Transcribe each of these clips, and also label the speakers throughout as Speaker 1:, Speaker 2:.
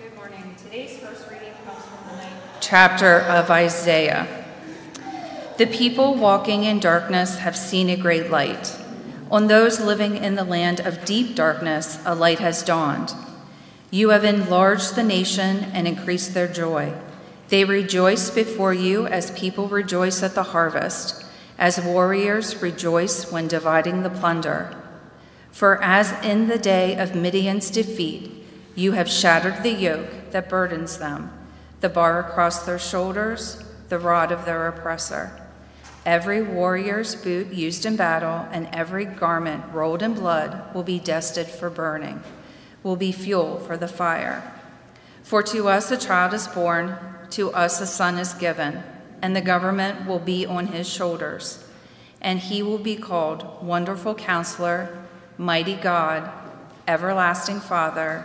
Speaker 1: Good morning. Today's first reading comes from the ninth chapter of Isaiah. The people walking in darkness have seen a great light. On those living in the land of deep darkness, a light has dawned. You have enlarged the nation and increased their joy. They rejoice before you as people rejoice at the harvest, as warriors rejoice when dividing the plunder. For as in the day of Midian's defeat, you have shattered the yoke that burdens them, the bar across their shoulders, the rod of their oppressor. Every warrior's boot used in battle and every garment rolled in blood will be destined for burning, will be fuel for the fire. For to us a child is born, to us a son is given, and the government will be on his shoulders. And he will be called Wonderful Counselor, Mighty God, Everlasting Father,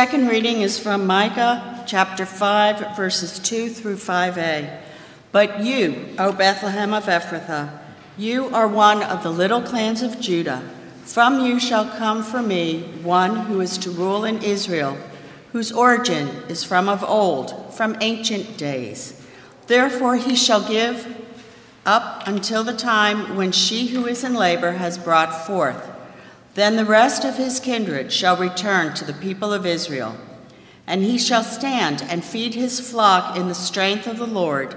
Speaker 2: Second reading is from Micah chapter 5, verses 2 through 5a. But you, O Bethlehem of Ephrathah, you are one of the little clans of Judah. From you shall come for me one who is to rule in Israel, whose origin is from of old, from ancient days. Therefore he shall give up until the time when she who is in labor has brought forth. Then the rest of his kindred shall return to the people of Israel, and he shall stand and feed his flock in the strength of the Lord,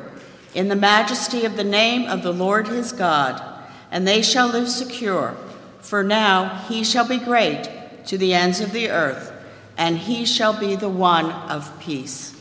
Speaker 2: in the majesty of the name of the Lord his God, and they shall live secure. For now he shall be great to the ends of the earth, and he shall be the one of peace.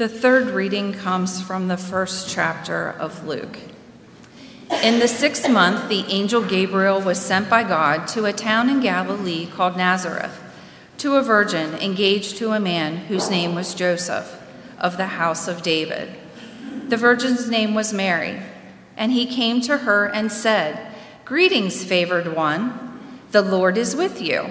Speaker 1: The third reading comes from the first chapter of Luke. In the sixth month, the angel Gabriel was sent by God to a town in Galilee called Nazareth, to a virgin engaged to a man whose name was Joseph, of the house of David. The virgin's name was Mary, and he came to her and said, Greetings, favored one, the Lord is with you.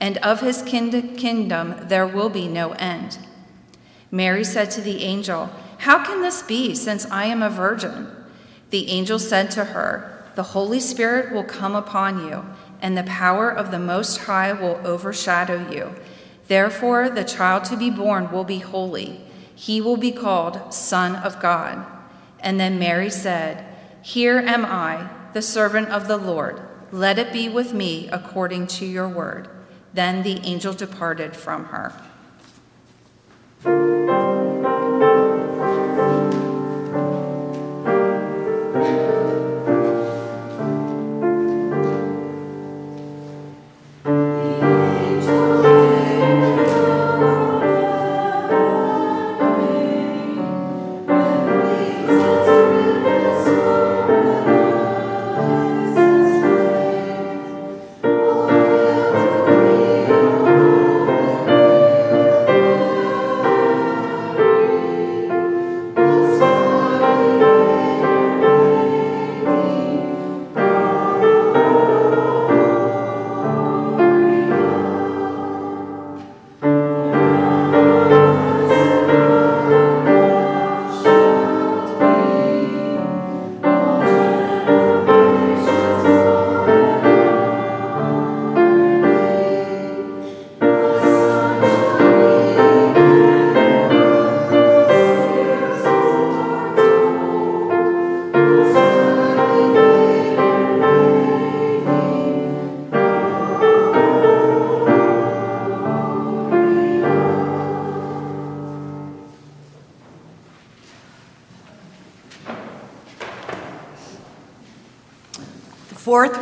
Speaker 1: and of his kingdom there will be no end. Mary said to the angel, How can this be, since I am a virgin? The angel said to her, The Holy Spirit will come upon you, and the power of the Most High will overshadow you. Therefore, the child to be born will be holy. He will be called Son of God. And then Mary said, Here am I, the servant of the Lord. Let it be with me according to your word. Then the angel departed from her.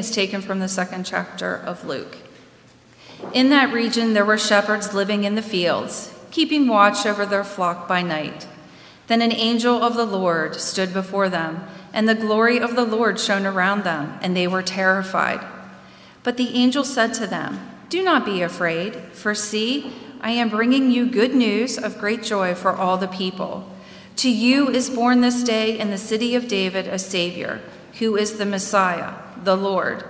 Speaker 1: Is taken from the second chapter of Luke. In that region, there were shepherds living in the fields, keeping watch over their flock by night. Then an angel of the Lord stood before them, and the glory of the Lord shone around them, and they were terrified. But the angel said to them, Do not be afraid, for see, I am bringing you good news of great joy for all the people. To you is born this day in the city of David a Savior, who is the Messiah, the Lord.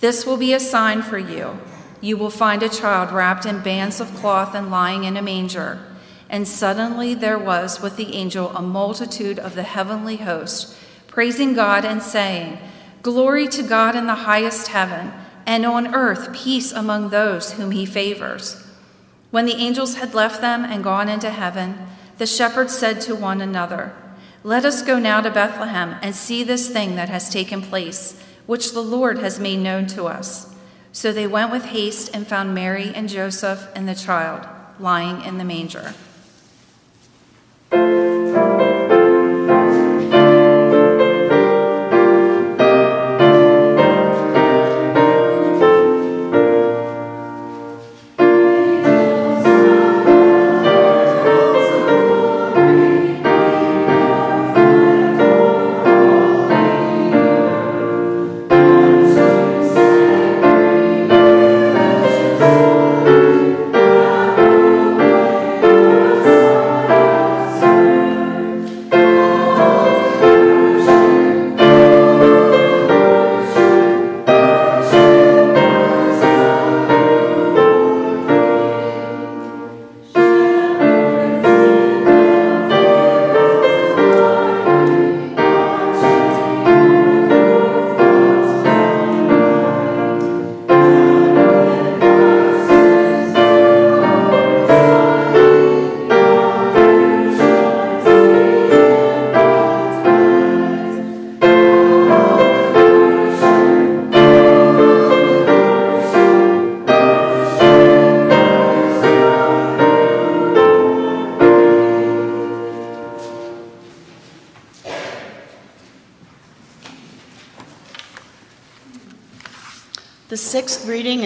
Speaker 1: This will be a sign for you. You will find a child wrapped in bands of cloth and lying in a manger. And suddenly there was with the angel a multitude of the heavenly host, praising God and saying, Glory to God in the highest heaven, and on earth peace among those whom he favors. When the angels had left them and gone into heaven, the shepherds said to one another, Let us go now to Bethlehem and see this thing that has taken place, which the Lord has made known to us. So they went with haste and found Mary and Joseph and the child lying in the manger.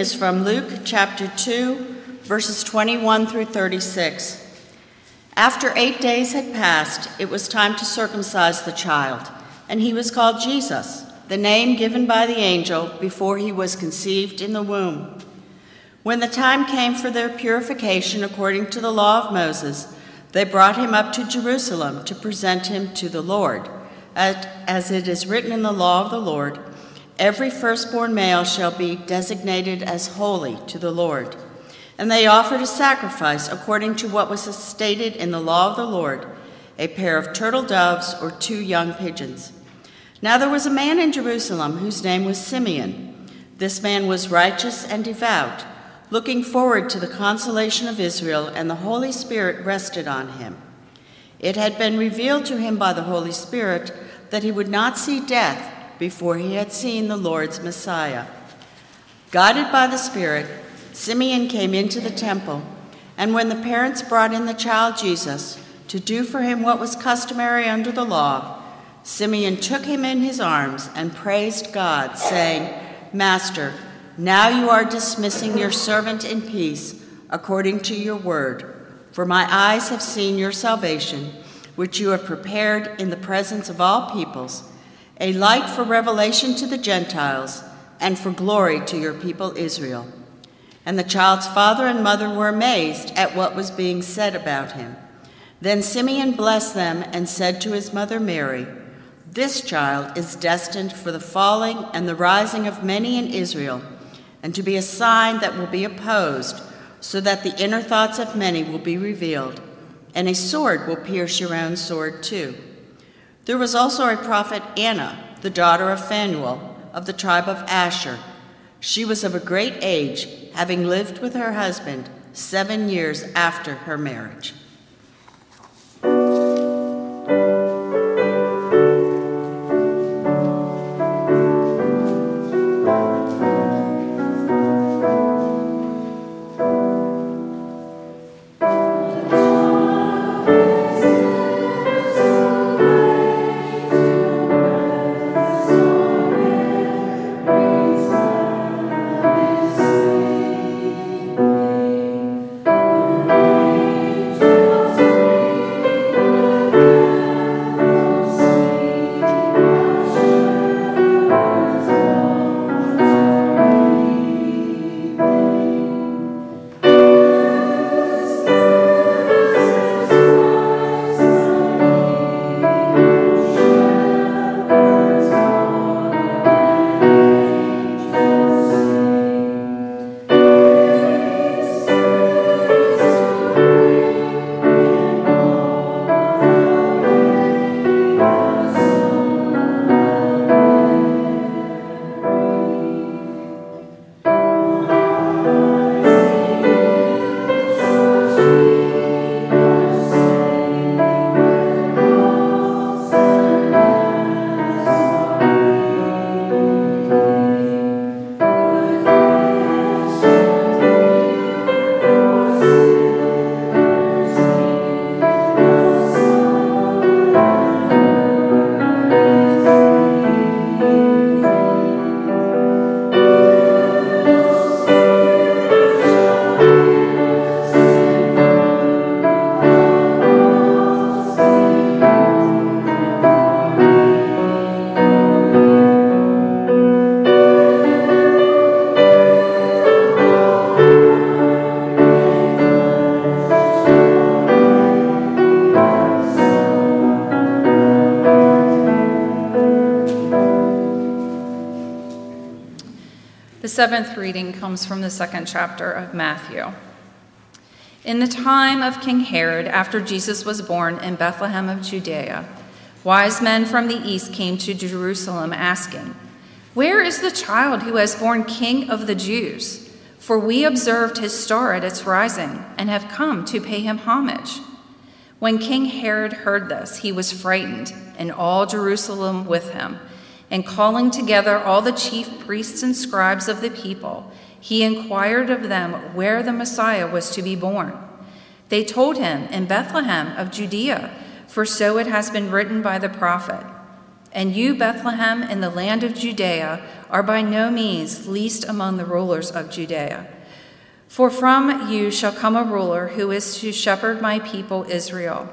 Speaker 2: Is from Luke chapter 2, verses 21 through 36. After eight days had passed, it was time to circumcise the child, and he was called Jesus, the name given by the angel before he was conceived in the womb. When the time came for their purification according to the law of Moses, they brought him up to Jerusalem to present him to the Lord, as it is written in the law of the Lord. Every firstborn male shall be designated as holy to the Lord. And they offered a sacrifice according to what was stated in the law of the Lord a pair of turtle doves or two young pigeons. Now there was a man in Jerusalem whose name was Simeon. This man was righteous and devout, looking forward to the consolation of Israel, and the Holy Spirit rested on him. It had been revealed to him by the Holy Spirit that he would not see death before he had seen the Lord's Messiah. Guided by the Spirit, Simeon came into the temple, and when the parents brought in the child Jesus to do for him what was customary under the law, Simeon took him in his arms and praised God, saying, Master, now you are dismissing your servant in peace according to your word, for my eyes have seen your salvation, which you have prepared in the presence of all peoples a light for revelation to the Gentiles, and for glory to your people Israel. And the child's father and mother were amazed at what was being said about him. Then Simeon blessed them and said to his mother Mary, This child is destined for the falling and the rising of many in Israel, and to be a sign that will be opposed, so that the inner thoughts of many will be revealed, and a sword will pierce your own sword too. There was also a prophet Anna, the daughter of Phanuel, of the tribe of Asher. She was of a great age, having lived with her husband seven years after her marriage.
Speaker 1: Seventh reading comes from the second chapter of Matthew. In the time of King Herod, after Jesus was born in Bethlehem of Judea, wise men from the east came to Jerusalem asking, Where is the child who has born King of the Jews? For we observed his star at its rising and have come to pay him homage. When King Herod heard this, he was frightened, and all Jerusalem with him. And calling together all the chief priests and scribes of the people, he inquired of them where the Messiah was to be born. They told him, In Bethlehem of Judea, for so it has been written by the prophet. And you, Bethlehem, in the land of Judea, are by no means least among the rulers of Judea. For from you shall come a ruler who is to shepherd my people Israel.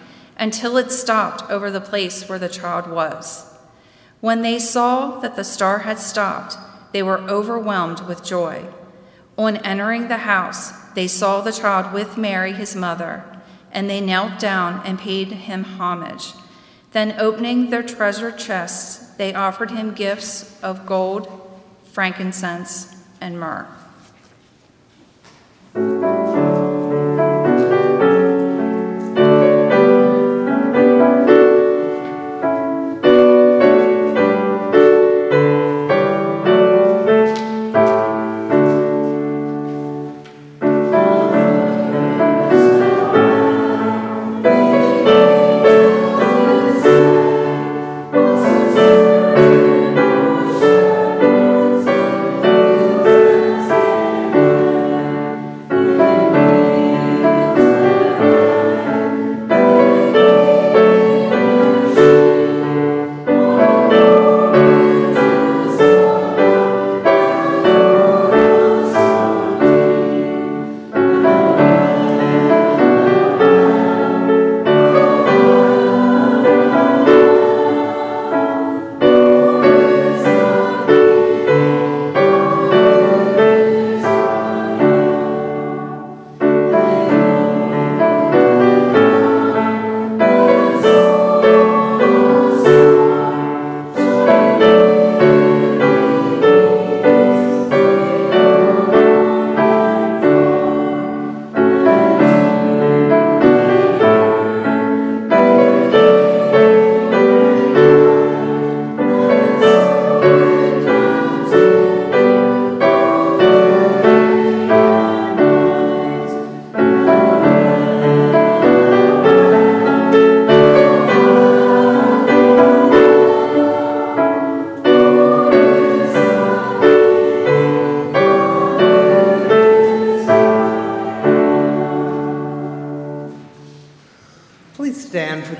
Speaker 1: until it stopped over the place where the child was. When they saw that the star had stopped, they were overwhelmed with joy. On entering the house, they saw the child with Mary, his mother, and they knelt down and paid him homage. Then, opening their treasure chests, they offered him gifts of gold, frankincense, and myrrh.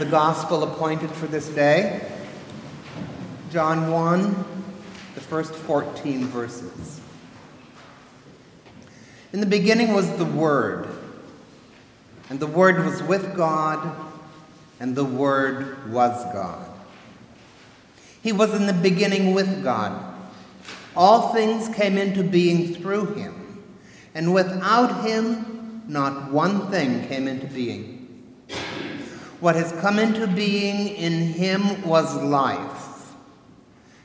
Speaker 3: Gospel appointed for this day. John 1, the first 14 verses. In the beginning was the Word, and the Word was with God, and the Word was God. He was in the beginning with God. All things came into being through him, and without him, not one thing came into being. What has come into being in him was life,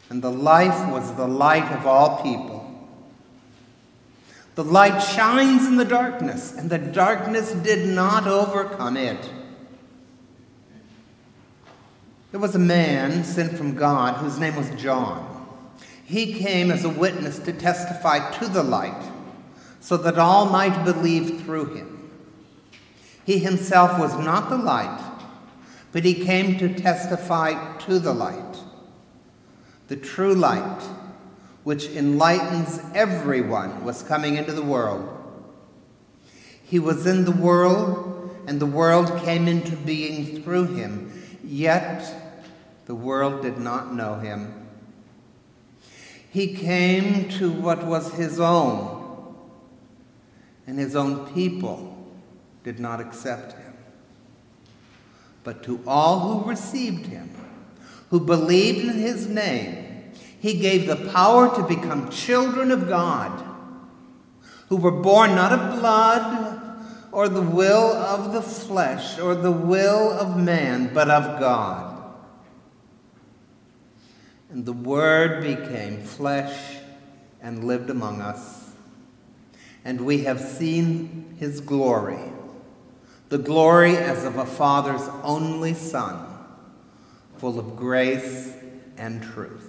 Speaker 3: and the life was the light of all people. The light shines in the darkness, and the darkness did not overcome it. There was a man sent from God whose name was John. He came as a witness to testify to the light, so that all might believe through him. He himself was not the light but he came to testify to the light, the true light, which enlightens everyone, was coming into the world. He was in the world, and the world came into being through him, yet the world did not know him. He came to what was his own, and his own people did not accept him. But to all who received him, who believed in his name, he gave the power to become children of God, who were born not of blood or the will of the flesh or the will of man, but of God. And the Word became flesh and lived among us. And we have seen his glory, the glory as of a Father's only Son, full of grace and truth.